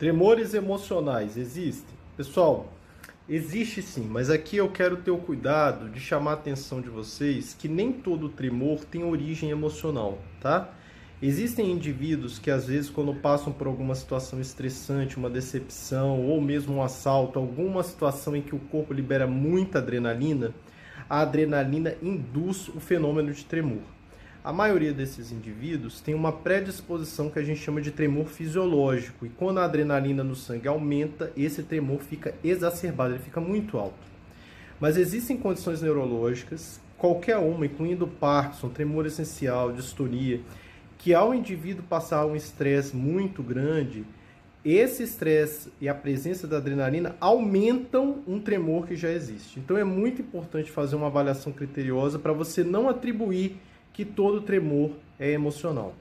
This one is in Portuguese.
Tremores emocionais existem? Pessoal, existe sim, mas aqui eu quero ter o cuidado de chamar a atenção de vocês que nem todo tremor tem origem emocional, tá? Existem indivíduos que às vezes quando passam por alguma situação estressante, uma decepção ou mesmo um assalto, alguma situação em que o corpo libera muita adrenalina, a adrenalina induz o fenômeno de tremor. A maioria desses indivíduos tem uma predisposição que a gente chama de tremor fisiológico, e quando a adrenalina no sangue aumenta, esse tremor fica exacerbado, ele fica muito alto. Mas existem condições neurológicas, qualquer uma, incluindo Parkinson, tremor essencial, distonia, que ao indivíduo passar um estresse muito grande, esse estresse e a presença da adrenalina aumentam um tremor que já existe. Então é muito importante fazer uma avaliação criteriosa para você não atribuir que todo tremor é emocional.